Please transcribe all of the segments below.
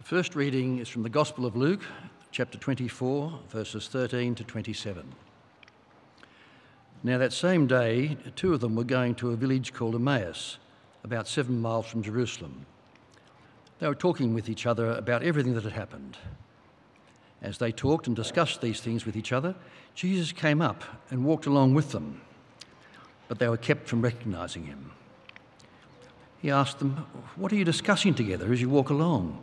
The first reading is from the Gospel of Luke, chapter 24, verses 13 to 27. Now, that same day, two of them were going to a village called Emmaus, about seven miles from Jerusalem. They were talking with each other about everything that had happened. As they talked and discussed these things with each other, Jesus came up and walked along with them, but they were kept from recognizing him. He asked them, What are you discussing together as you walk along?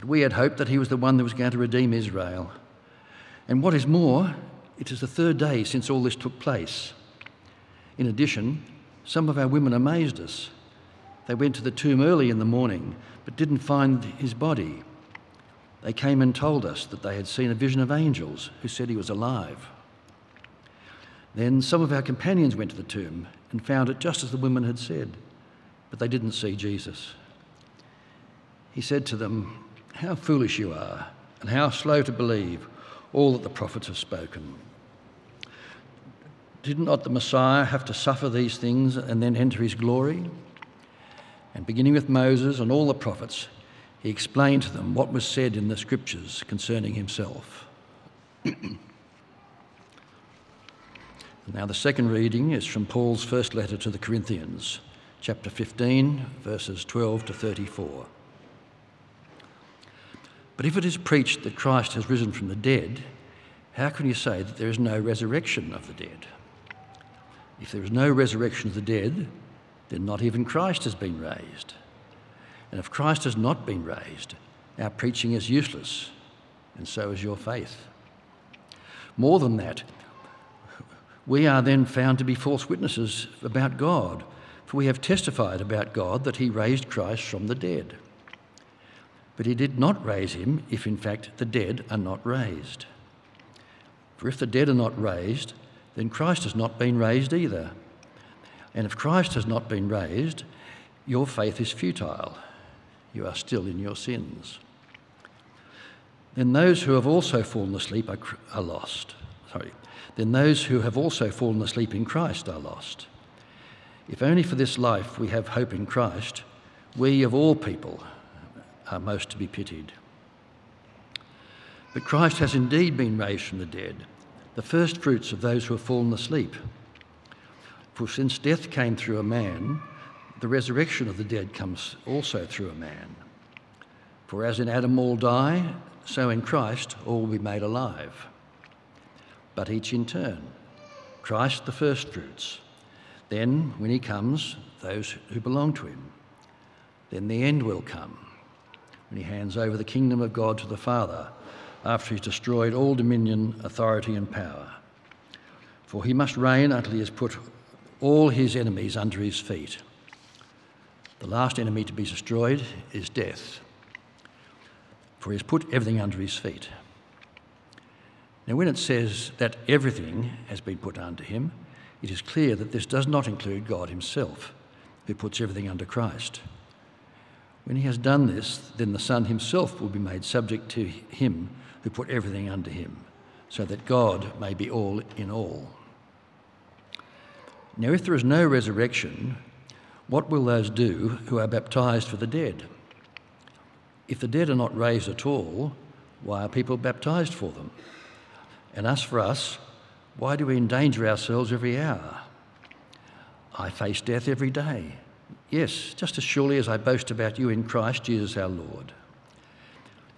But we had hoped that he was the one that was going to redeem Israel. And what is more, it is the third day since all this took place. In addition, some of our women amazed us. They went to the tomb early in the morning, but didn't find his body. They came and told us that they had seen a vision of angels who said he was alive. Then some of our companions went to the tomb and found it just as the women had said, but they didn't see Jesus. He said to them, How foolish you are, and how slow to believe all that the prophets have spoken. Did not the Messiah have to suffer these things and then enter his glory? And beginning with Moses and all the prophets, he explained to them what was said in the scriptures concerning himself. now, the second reading is from Paul's first letter to the Corinthians, chapter 15, verses 12 to 34. But if it is preached that Christ has risen from the dead, how can you say that there is no resurrection of the dead? If there is no resurrection of the dead, then not even Christ has been raised. And if Christ has not been raised, our preaching is useless, and so is your faith. More than that, we are then found to be false witnesses about God, for we have testified about God that He raised Christ from the dead. But He did not raise Him if, in fact, the dead are not raised. For if the dead are not raised, then Christ has not been raised either. And if Christ has not been raised, your faith is futile you are still in your sins. Then those who have also fallen asleep are, are lost. Sorry. Then those who have also fallen asleep in Christ are lost. If only for this life we have hope in Christ, we of all people are most to be pitied. But Christ has indeed been raised from the dead, the first fruits of those who have fallen asleep. For since death came through a man, the resurrection of the dead comes also through a man. For as in Adam all die, so in Christ all will be made alive. But each in turn. Christ the firstfruits. Then, when he comes, those who belong to him. Then the end will come, when he hands over the kingdom of God to the Father, after he's destroyed all dominion, authority, and power. For he must reign until he has put all his enemies under his feet. The last enemy to be destroyed is death, for he has put everything under his feet. Now, when it says that everything has been put under him, it is clear that this does not include God himself, who puts everything under Christ. When he has done this, then the Son himself will be made subject to him who put everything under him, so that God may be all in all. Now, if there is no resurrection, what will those do who are baptized for the dead? If the dead are not raised at all, why are people baptized for them? And as for us, why do we endanger ourselves every hour? I face death every day. Yes, just as surely as I boast about you in Christ Jesus our Lord.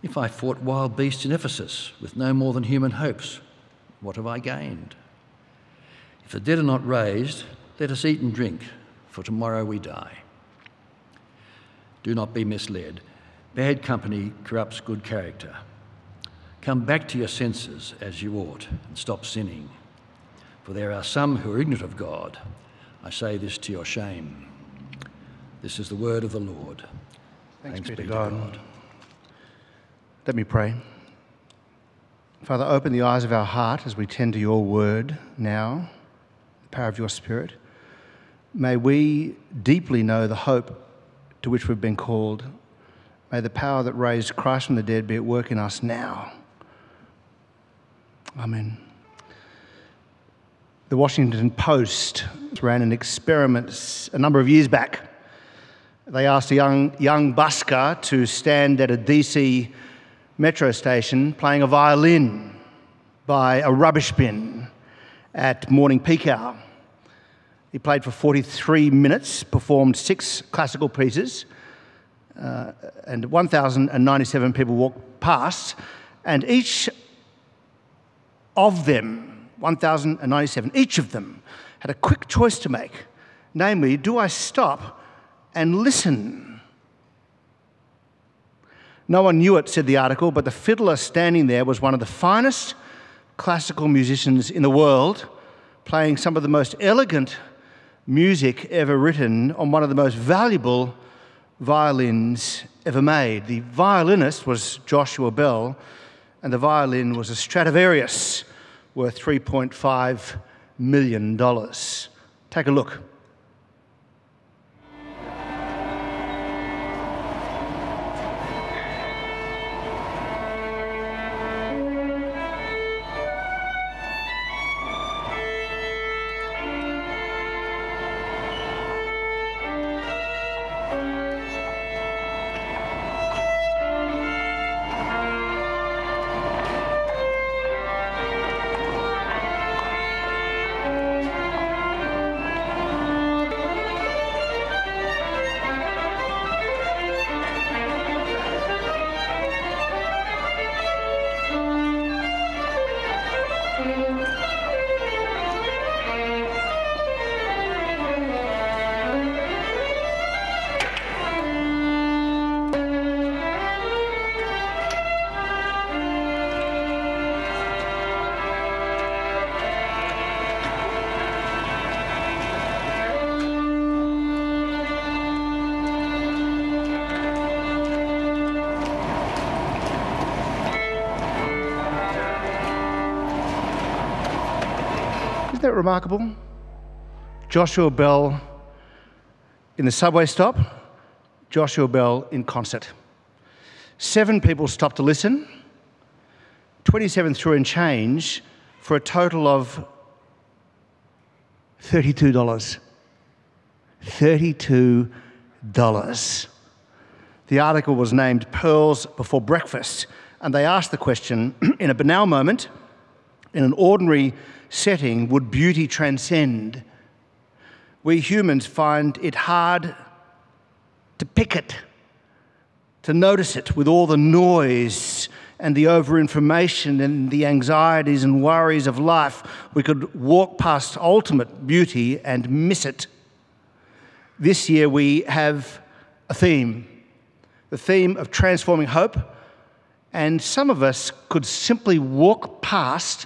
If I fought wild beasts in Ephesus with no more than human hopes, what have I gained? If the dead are not raised, let us eat and drink for tomorrow we die. Do not be misled. Bad company corrupts good character. Come back to your senses as you ought and stop sinning. For there are some who are ignorant of God. I say this to your shame. This is the word of the Lord. Thanks, Thanks be, to God. God. Let me pray. Father, open the eyes of our heart as we tend to your word now, the power of your spirit. May we deeply know the hope to which we've been called. May the power that raised Christ from the dead be at work in us now. Amen. The Washington Post ran an experiment a number of years back. They asked a young, young busker to stand at a DC metro station playing a violin by a rubbish bin at morning peak hour. He played for 43 minutes, performed six classical pieces, uh, and 1,097 people walked past, and each of them, 1,097, each of them had a quick choice to make. Namely, do I stop and listen? No one knew it, said the article, but the fiddler standing there was one of the finest classical musicians in the world, playing some of the most elegant music ever written on one of the most valuable violins ever made. The violinist was Joshua Bell, and the violin was a Stradivarius worth $3.5 million. Take a look. That remarkable? Joshua Bell in the subway stop, Joshua Bell in concert. Seven people stopped to listen, 27 threw in change for a total of $32. $32. The article was named Pearls Before Breakfast, and they asked the question in a banal moment, in an ordinary setting would beauty transcend? We humans find it hard to pick it, to notice it with all the noise and the overinformation and the anxieties and worries of life. We could walk past ultimate beauty and miss it. This year we have a theme the theme of transforming hope. And some of us could simply walk past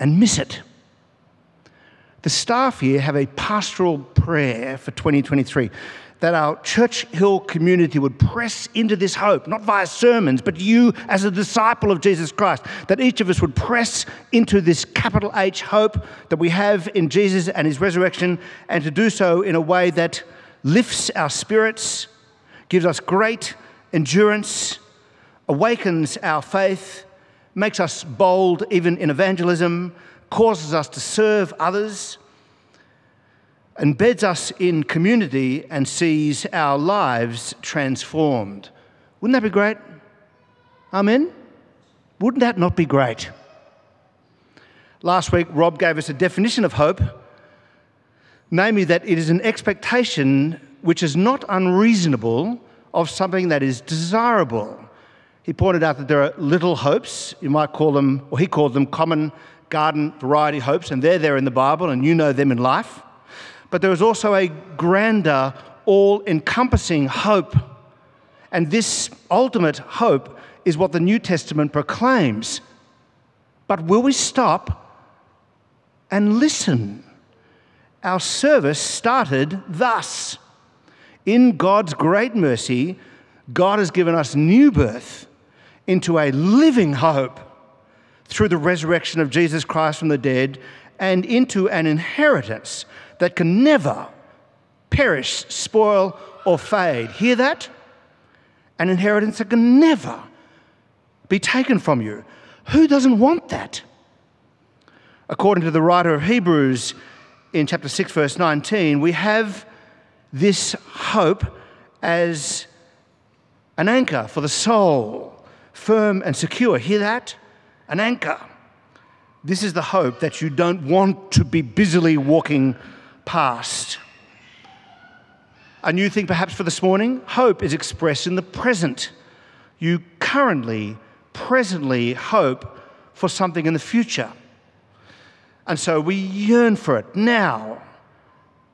and miss it. The staff here have a pastoral prayer for 2023 that our Church Hill community would press into this hope, not via sermons, but you as a disciple of Jesus Christ, that each of us would press into this capital H hope that we have in Jesus and his resurrection, and to do so in a way that lifts our spirits, gives us great endurance, awakens our faith, makes us bold even in evangelism, causes us to serve others, embeds us in community, and sees our lives transformed. Wouldn't that be great? Amen? Wouldn't that not be great? Last week, Rob gave us a definition of hope, namely that it is an expectation which is not unreasonable of something that is desirable. He pointed out that there are little hopes, you might call them, or he called them common garden variety hopes, and they're there in the Bible, and you know them in life. But there is also a grander, all encompassing hope. And this ultimate hope is what the New Testament proclaims. But will we stop and listen? Our service started thus. In God's great mercy, God has given us new birth into a living hope through the resurrection of Jesus Christ from the dead and into an inheritance that can never perish, spoil, or fade. Hear that? An inheritance that can never be taken from you. Who doesn't want that? According to the writer of Hebrews in chapter 6, verse 19, we have this hope as an anchor for the soul, firm and secure. Hear that? An anchor. This is the hope that you don't want to be busily walking past. A new thing, perhaps, for this morning hope is expressed in the present. You currently, presently hope for something in the future. And so we yearn for it now.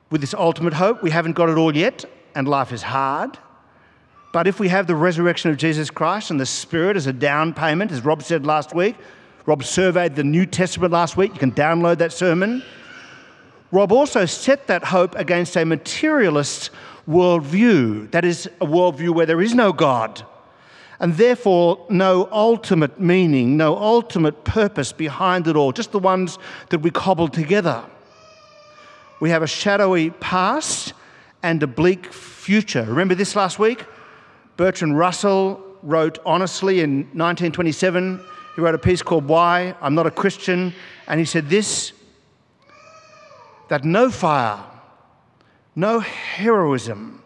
With this ultimate hope, we haven't got it all yet, and life is hard. But if we have the resurrection of Jesus Christ and the Spirit as a down payment, as Rob said last week, Rob surveyed the New Testament last week. You can download that sermon. Rob also set that hope against a materialist worldview. That is, a worldview where there is no God, and therefore no ultimate meaning, no ultimate purpose behind it all, just the ones that we cobbled together. We have a shadowy past and a bleak future. Remember this last week? Bertrand Russell wrote honestly in 1927 he wrote a piece called Why I'm Not a Christian, and he said this that no fire, no heroism,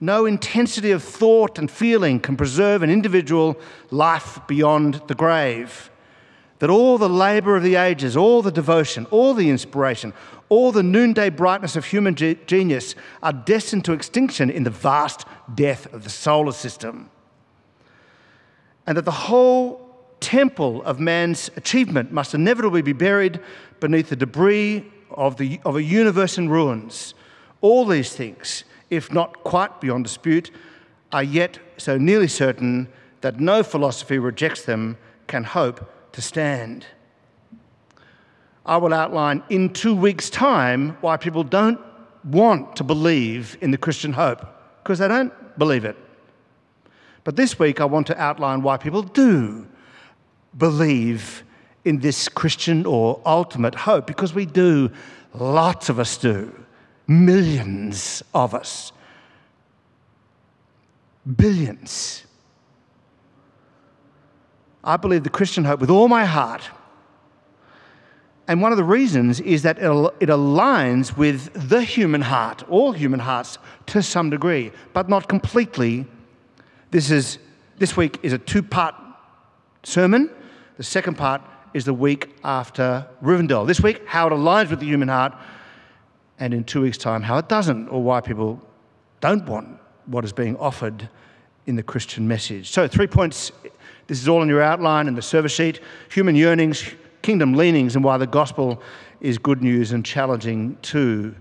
no intensity of thought and feeling can preserve an individual life beyond the grave. That all the labour of the ages, all the devotion, all the inspiration, all the noonday brightness of human ge- genius are destined to extinction in the vast death of the solar system. And that the whole temple of man's achievement must inevitably be buried beneath the debris of, the, of a universe in ruins. All these things, if not quite beyond dispute, are yet so nearly certain that no philosophy rejects them can hope to stand. I will outline in two weeks' time why people don't want to believe in the Christian hope, because they don't believe it. But this week, I want to outline why people do believe in this Christian or ultimate hope because we do. Lots of us do. Millions of us. Billions. I believe the Christian hope with all my heart. And one of the reasons is that it aligns with the human heart, all human hearts to some degree, but not completely. This, is, this week is a two part sermon. The second part is the week after Rivendell. This week, how it aligns with the human heart, and in two weeks' time, how it doesn't, or why people don't want what is being offered in the Christian message. So, three points. This is all in your outline and the service sheet human yearnings, kingdom leanings, and why the gospel is good news and challenging too.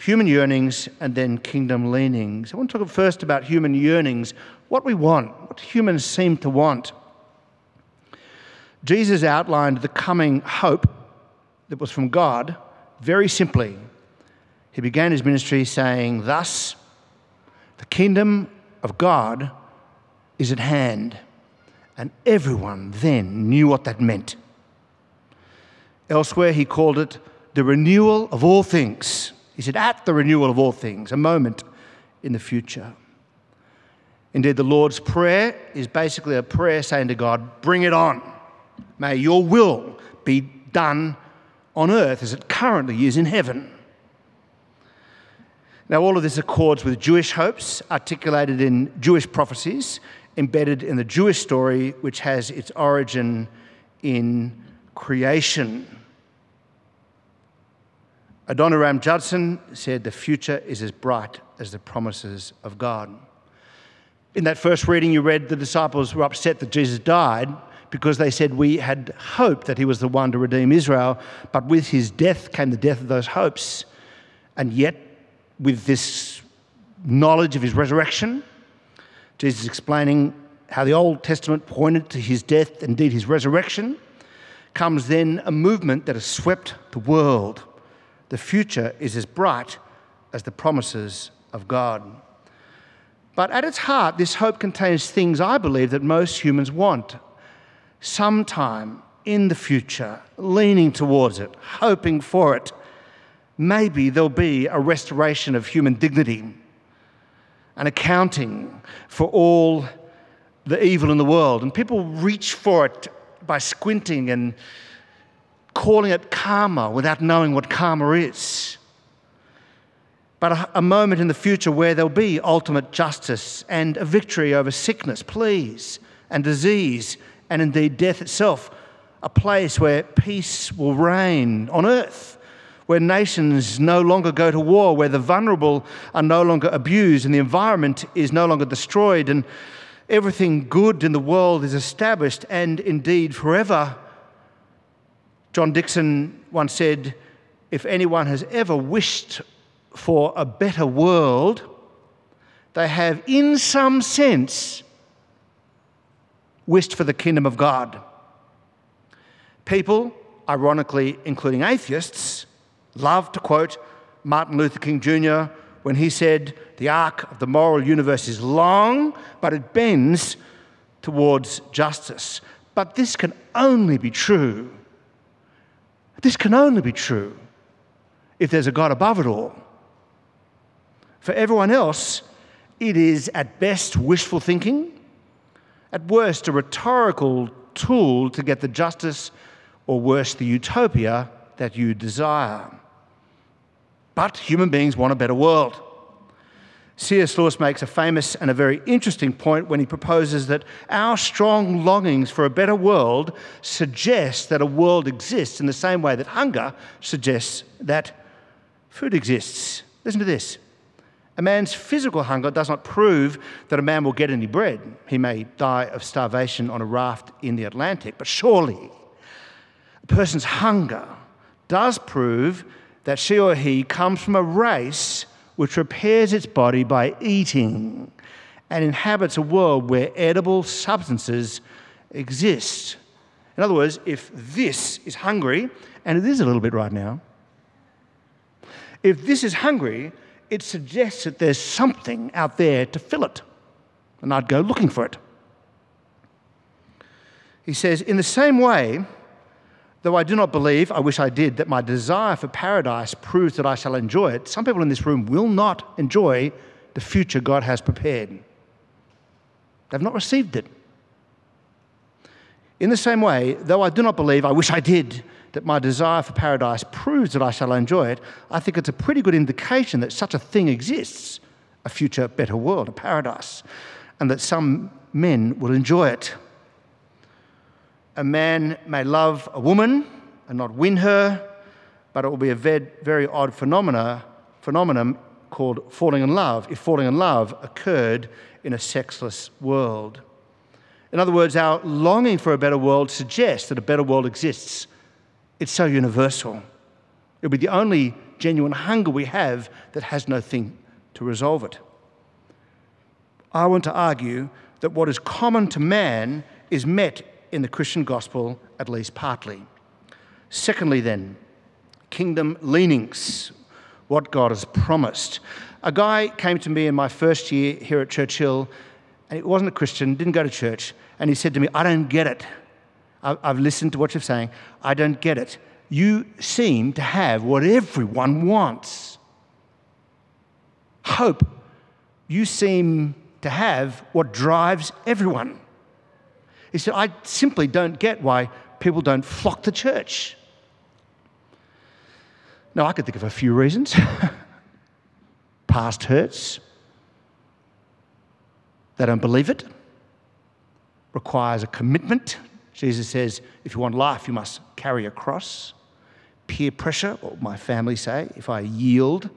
Human yearnings and then kingdom leanings. I want to talk first about human yearnings, what we want, what humans seem to want. Jesus outlined the coming hope that was from God very simply. He began his ministry saying, Thus, the kingdom of God is at hand. And everyone then knew what that meant. Elsewhere, he called it the renewal of all things. He said, At the renewal of all things, a moment in the future. Indeed, the Lord's Prayer is basically a prayer saying to God, Bring it on. May your will be done on earth as it currently is in heaven. Now, all of this accords with Jewish hopes articulated in Jewish prophecies, embedded in the Jewish story, which has its origin in creation. Adoniram Judson said, The future is as bright as the promises of God. In that first reading you read, the disciples were upset that Jesus died because they said we had hoped that he was the one to redeem Israel, but with his death came the death of those hopes. And yet, with this knowledge of his resurrection, Jesus explaining how the Old Testament pointed to his death, indeed his resurrection, comes then a movement that has swept the world. The future is as bright as the promises of God. But at its heart, this hope contains things I believe that most humans want. Sometime in the future, leaning towards it, hoping for it, maybe there'll be a restoration of human dignity, an accounting for all the evil in the world. And people reach for it by squinting and calling it karma without knowing what karma is. But a, a, moment in the future where there'll be ultimate justice and a victory over sickness, please, and disease, and indeed death itself. A place where peace will reign on earth, where nations no longer go to war, where the vulnerable are no longer abused, and the environment is no longer destroyed, and everything good in the world is established and indeed forever. John Dixon once said, If anyone has ever wished for a better world, they have, in some sense, wished for the kingdom of God. People, ironically, including atheists, love to quote Martin Luther King Jr when he said, The arc of the moral universe is long, but it bends towards justice. But this can only be true. This can only be true if there's a God above it all. For everyone else, it is at best wishful thinking, at worst a rhetorical tool to get the justice or worse, the utopia that you desire. But human beings want a better world. C.S. Lewis makes a famous and a very interesting point when he proposes that our strong longings for a better world suggest that a world exists in the same way that hunger suggests that food exists. Listen to this. A man's physical hunger does not prove that a man will get any bread. He may die of starvation on a raft in the Atlantic, but surely a person's hunger does prove that she or he comes from a race which repairs its body by eating and inhabits a world where edible substances exist. In other words, if this is hungry, and it is a little bit right now, if this is hungry, it suggests that there's something out there to fill it, and I'd go looking for it. He says, in the same way, Though I do not believe, I wish I did, that my desire for paradise proves that I shall enjoy it, some people in this room will not enjoy the future God has prepared. They've not received it. In the same way, though I do not believe, I wish I did, that my desire for paradise proves that I shall enjoy it, I think it's a pretty good indication that such a thing exists a future better world, a paradise, and that some men will enjoy it a man may love a woman and not win her, but it will be a very odd phenomena, phenomenon called falling in love, if falling in love occurred in a sexless world. In other words, our longing for a better world suggests that a better world exists. It's so universal. It'll be the only genuine hunger we have that has no thing to resolve it. I want to argue that what is common to man is met in the Christian gospel, at least partly. Secondly, then, kingdom leanings, what God has promised. A guy came to me in my first year here at Church Hill, and he wasn't a Christian, didn't go to church, and he said to me, I don't get it. I've listened to what you're saying. I don't get it. You seem to have what everyone wants. Hope. You seem to have what drives everyone. He said, I simply don't get why people don't flock to church. Now, I could think of a few reasons. Past hurts, they don't believe it, requires a commitment. Jesus says, if you want life, you must carry a cross. Peer pressure, what my family say, if I yield.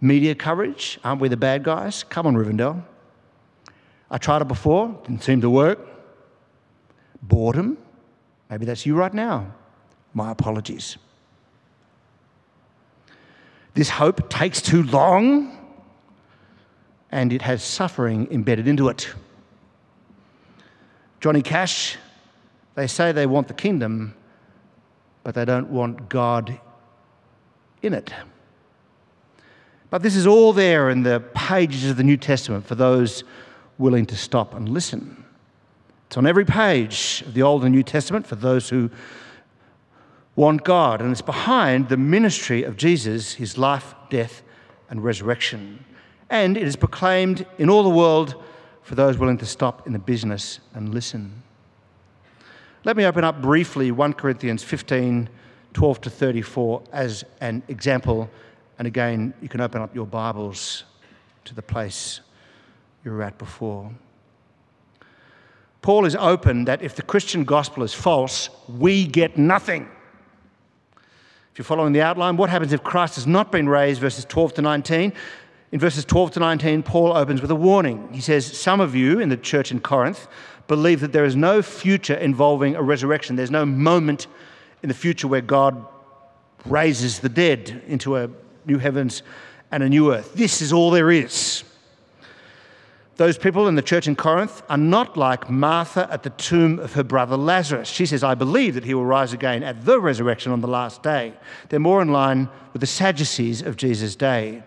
Media coverage, aren't we the bad guys? Come on, Rivendell. I tried it before, didn't seem to work. Boredom, maybe that's you right now. My apologies. This hope takes too long and it has suffering embedded into it. Johnny Cash, they say they want the kingdom, but they don't want God in it. But this is all there in the pages of the New Testament for those willing to stop and listen. It's on every page of the Old and New Testament for those who want God, and it's behind the ministry of Jesus, his life, death, and resurrection. And it is proclaimed in all the world for those willing to stop in the business and listen. Let me open up briefly 1 Corinthians 15 12 to 34 as an example. And again, you can open up your Bibles to the place you were at before. Paul is open that if the Christian gospel is false, we get nothing. If you're following the outline, what happens if Christ has not been raised, verses 12 to 19? In verses 12 to 19, Paul opens with a warning. He says, Some of you in the church in Corinth believe that there is no future involving a resurrection. There's no moment in the future where God raises the dead into a new heavens and a new earth. This is all there is. Those people in the church in Corinth are not like Martha at the tomb of her brother Lazarus. She says, I believe that he will rise again at the resurrection on the last day. They're more in line with the Sadducees of Jesus' day.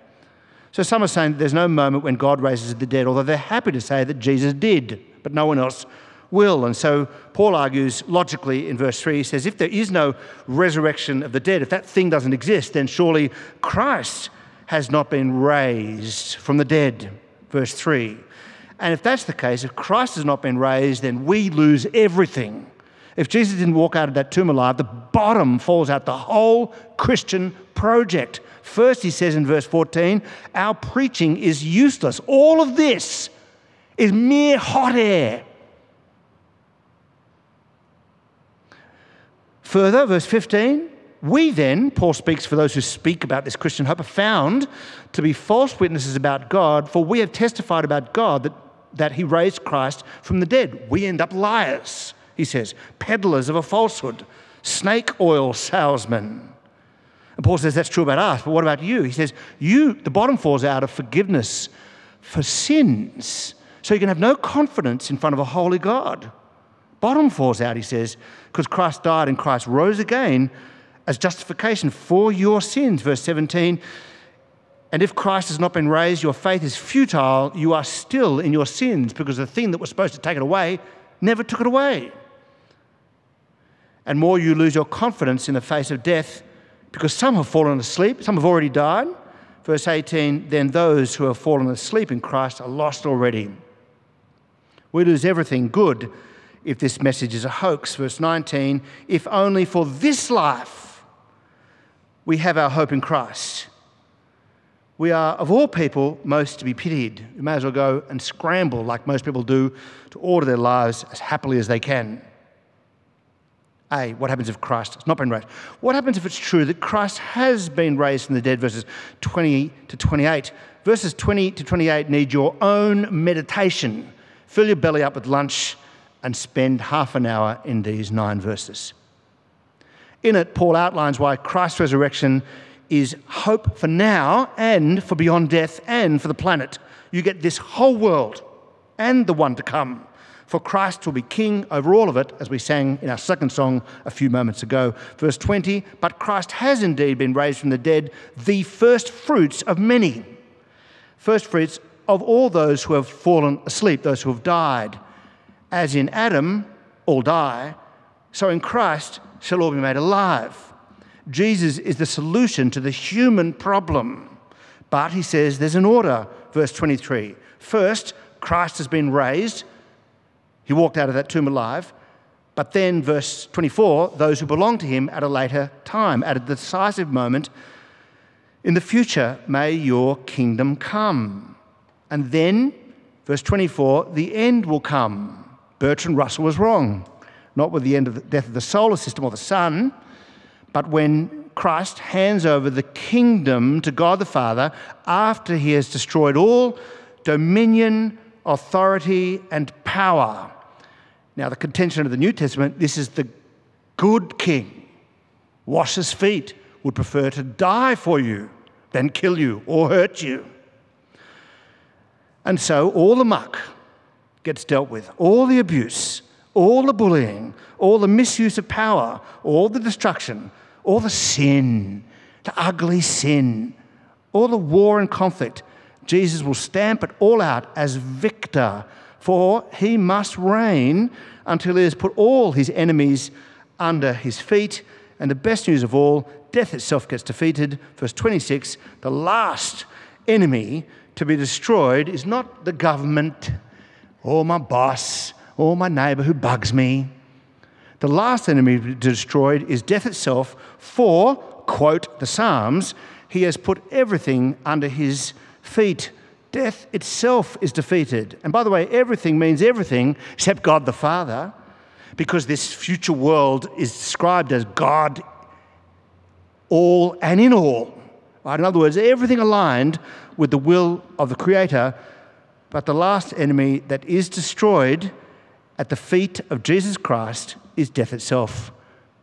So some are saying there's no moment when God raises the dead, although they're happy to say that Jesus did, but no one else will. And so Paul argues logically in verse 3 he says, if there is no resurrection of the dead, if that thing doesn't exist, then surely Christ has not been raised from the dead. Verse 3. And if that's the case, if Christ has not been raised, then we lose everything. If Jesus didn't walk out of that tomb alive, the bottom falls out the whole Christian project. First, he says in verse 14, our preaching is useless. All of this is mere hot air. Further, verse 15, we then, Paul speaks for those who speak about this Christian hope, are found to be false witnesses about God, for we have testified about God that that he raised Christ from the dead. We end up liars, he says, peddlers of a falsehood, snake oil salesmen. And Paul says that's true about us, but what about you? He says, you, the bottom falls out of forgiveness for sins. So you can have no confidence in front of a holy God. Bottom falls out, he says, because Christ died and Christ rose again as justification for your sins. Verse 17 and if Christ has not been raised, your faith is futile. You are still in your sins because the thing that was supposed to take it away never took it away. And more, you lose your confidence in the face of death because some have fallen asleep, some have already died. Verse 18 then those who have fallen asleep in Christ are lost already. We lose everything good if this message is a hoax. Verse 19 if only for this life we have our hope in Christ we are, of all people, most to be pitied. We may as well go and scramble, like most people do, to order their lives as happily as they can. A, what happens if Christ has not been raised? What happens if it's true that Christ has been raised from the dead, verses 20 to 28? Verses 20 to 28 need your own meditation. Fill your belly up with lunch and spend half an hour in these nine verses. In it, Paul outlines why Christ's resurrection is hope for now and for beyond death and for the planet. You get this whole world and the one to come. For Christ will be king over all of it, as we sang in our second song a few moments ago. Verse 20 But Christ has indeed been raised from the dead, the first fruits of many. First fruits of all those who have fallen asleep, those who have died. As in Adam, all die, so in Christ shall all be made alive. Jesus is the solution to the human problem. But he says there's an order, verse 23. First, Christ has been raised. He walked out of that tomb alive. But then, verse 24, those who belong to him at a later time, at a decisive moment, in the future, may your kingdom come. And then, verse 24, the end will come. Bertrand Russell was wrong. Not with the end of the death of the solar system or the sun, but when Christ hands over the kingdom to God the Father after he has destroyed all dominion, authority, and power. Now, the contention of the New Testament this is the good king, washes feet, would prefer to die for you than kill you or hurt you. And so all the muck gets dealt with, all the abuse, all the bullying, all the misuse of power, all the destruction all the sin, the ugly sin all the war and conflict, Jesus will stamp it all out as victor, for he must reign until he has put all his enemies under his feet. And the best news of all, death itself gets defeated. Verse 26 the last enemy to be destroyed is not the government or my boss or my neighbor who bugs me. The last enemy destroyed is death itself, for, quote the Psalms, he has put everything under his feet. Death itself is defeated. And by the way, everything means everything except God the Father, because this future world is described as God all and in all. Right? In other words, everything aligned with the will of the Creator. But the last enemy that is destroyed at the feet of Jesus Christ is death itself.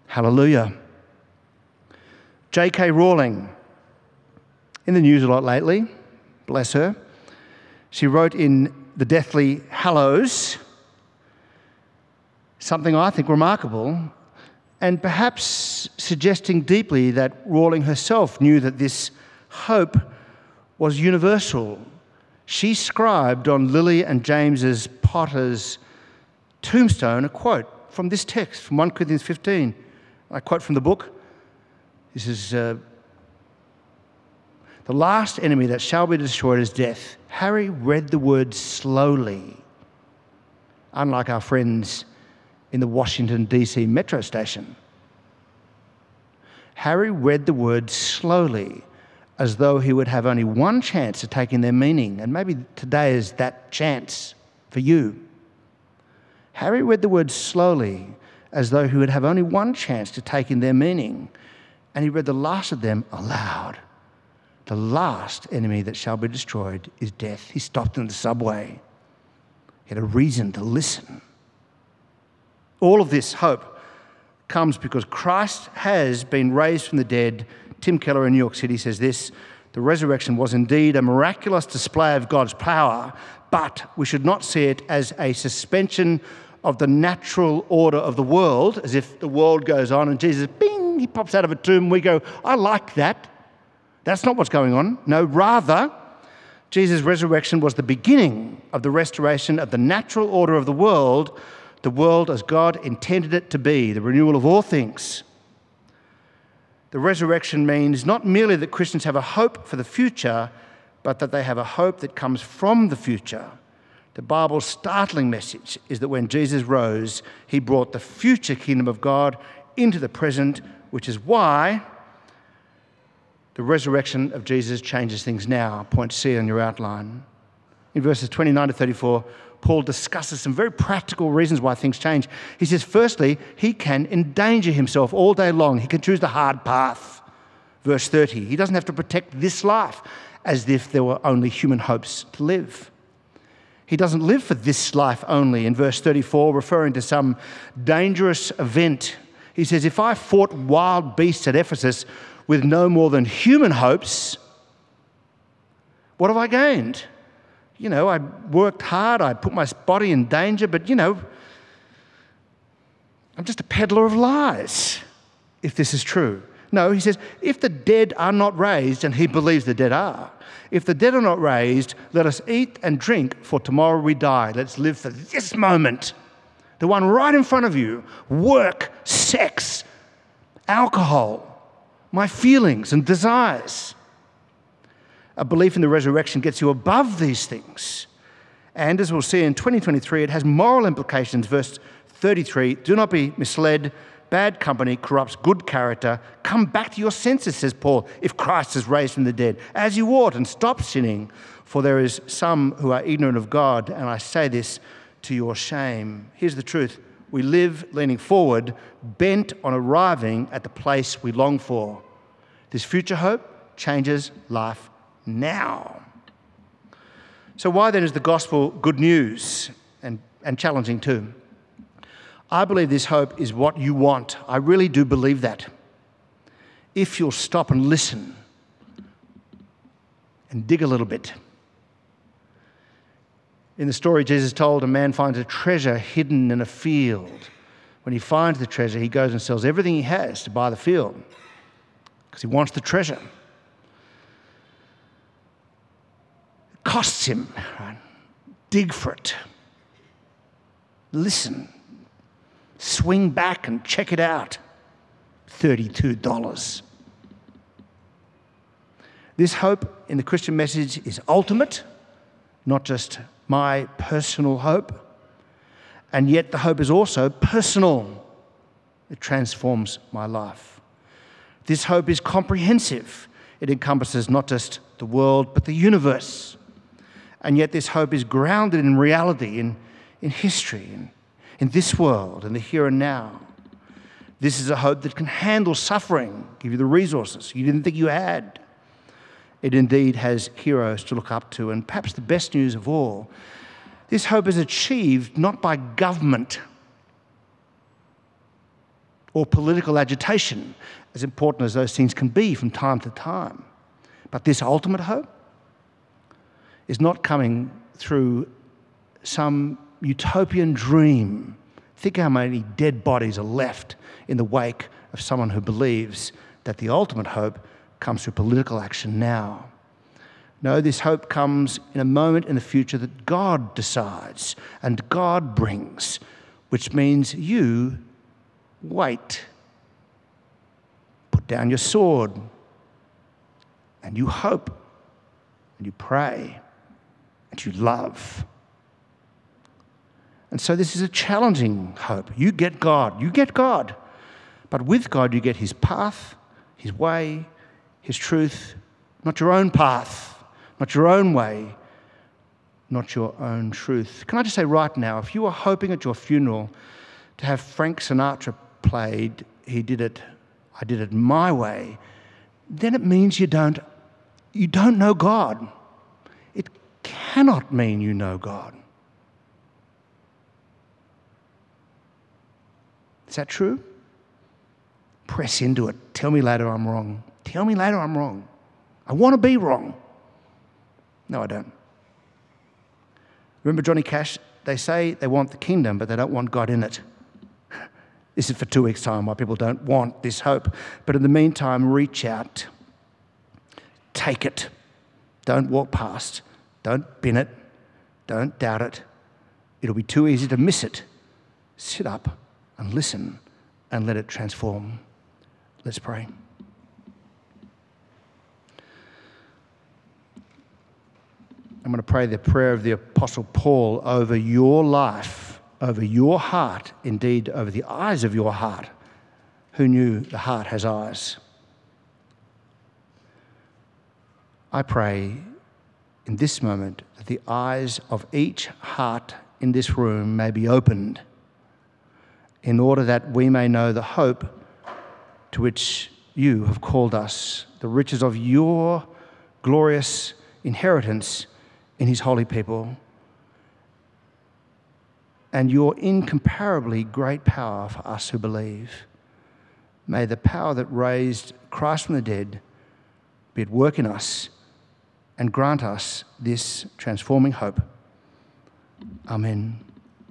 Hallelujah. J.K. Rowling, in the news a lot lately, bless her. She wrote in The Deathly Hallows something I think remarkable, and perhaps suggesting deeply that Rowling herself knew that this hope was universal. She scribed on Lily and James's potter's tombstone a quote from this text from 1 Corinthians 15. I quote from the book. This is uh, the last enemy that shall be destroyed is death. Harry read the words slowly, unlike our friends in the Washington, D.C. metro station. Harry read the words slowly, as though he would have only one chance of taking their meaning, and maybe today is that chance for you. Harry read the words slowly, as though he would have only one chance to take in their meaning, and he read the last of them aloud. The last enemy that shall be destroyed is death. He stopped in the subway. He had a reason to listen. All of this hope comes because Christ has been raised from the dead. Tim Keller in New York City says this the resurrection was indeed a miraculous display of God's power, but we should not see it as a suspension of the natural order of the world, as if the world goes on and Jesus, bing, he pops out of a tomb. We go, I like that. That's not what's going on. No, rather, Jesus' resurrection was the beginning of the restoration of the natural order of the world, the world as God intended it to be, the renewal of all things. The resurrection means not merely that Christians have a hope for the future, but that they have a hope that comes from the future. The Bible's startling message is that when Jesus rose, he brought the future kingdom of God into the present, which is why the resurrection of Jesus changes things now. Point C on your outline. In verses 29 to 34, Paul discusses some very practical reasons why things change. He says, firstly, he can endanger himself all day long. He can choose the hard path. Verse 30, he doesn't have to protect this life as if there were only human hopes to live. He doesn't live for this life only. In verse 34, referring to some dangerous event, he says, If I fought wild beasts at Ephesus with no more than human hopes, what have I gained? You know, I worked hard, I put my body in danger, but you know, I'm just a peddler of lies, if this is true. No, he says, if the dead are not raised, and he believes the dead are, if the dead are not raised, let us eat and drink, for tomorrow we die. Let's live for this moment, the one right in front of you work, sex, alcohol, my feelings and desires. A belief in the resurrection gets you above these things. And as we'll see in 2023, it has moral implications. Verse 33 Do not be misled. Bad company corrupts good character. Come back to your senses, says Paul, if Christ is raised from the dead, as you ought, and stop sinning. For there is some who are ignorant of God, and I say this to your shame. Here's the truth we live leaning forward, bent on arriving at the place we long for. This future hope changes life now. So, why then is the gospel good news and, and challenging too? I believe this hope is what you want. I really do believe that. If you'll stop and listen and dig a little bit. In the story, Jesus told a man finds a treasure hidden in a field. When he finds the treasure, he goes and sells everything he has to buy the field because he wants the treasure. It costs him. Right? Dig for it. Listen. Swing back and check it out. $32. This hope in the Christian message is ultimate, not just my personal hope. And yet, the hope is also personal. It transforms my life. This hope is comprehensive. It encompasses not just the world, but the universe. And yet, this hope is grounded in reality, in, in history, in, in this world, in the here and now. This is a hope that can handle suffering, give you the resources you didn't think you had it indeed has heroes to look up to. And perhaps the best news of all this hope is achieved not by government or political agitation, as important as those things can be from time to time. But this ultimate hope is not coming through some utopian dream. Think how many dead bodies are left in the wake of someone who believes that the ultimate hope comes through political action now. No, this hope comes in a moment in the future that God decides and God brings, which means you wait. Put down your sword and you hope and you pray and you love. And so this is a challenging hope. You get God, you get God. But with God, you get His path, His way, his truth, not your own path, not your own way, not your own truth. Can I just say right now, if you were hoping at your funeral to have Frank Sinatra played, he did it, I did it my way, then it means you don't, you don't know God. It cannot mean you know God. Is that true? Press into it. Tell me later I'm wrong. Tell me later I'm wrong. I want to be wrong. No, I don't. Remember Johnny Cash? They say they want the kingdom, but they don't want God in it. This is for two weeks' time why people don't want this hope. But in the meantime, reach out. Take it. Don't walk past. Don't bin it. Don't doubt it. It'll be too easy to miss it. Sit up and listen and let it transform. Let's pray. I'm going to pray the prayer of the Apostle Paul over your life, over your heart, indeed over the eyes of your heart. Who knew the heart has eyes? I pray in this moment that the eyes of each heart in this room may be opened in order that we may know the hope to which you have called us, the riches of your glorious inheritance in his holy people and your incomparably great power for us who believe. May the power that raised Christ from the dead be at work in us and grant us this transforming hope. Amen.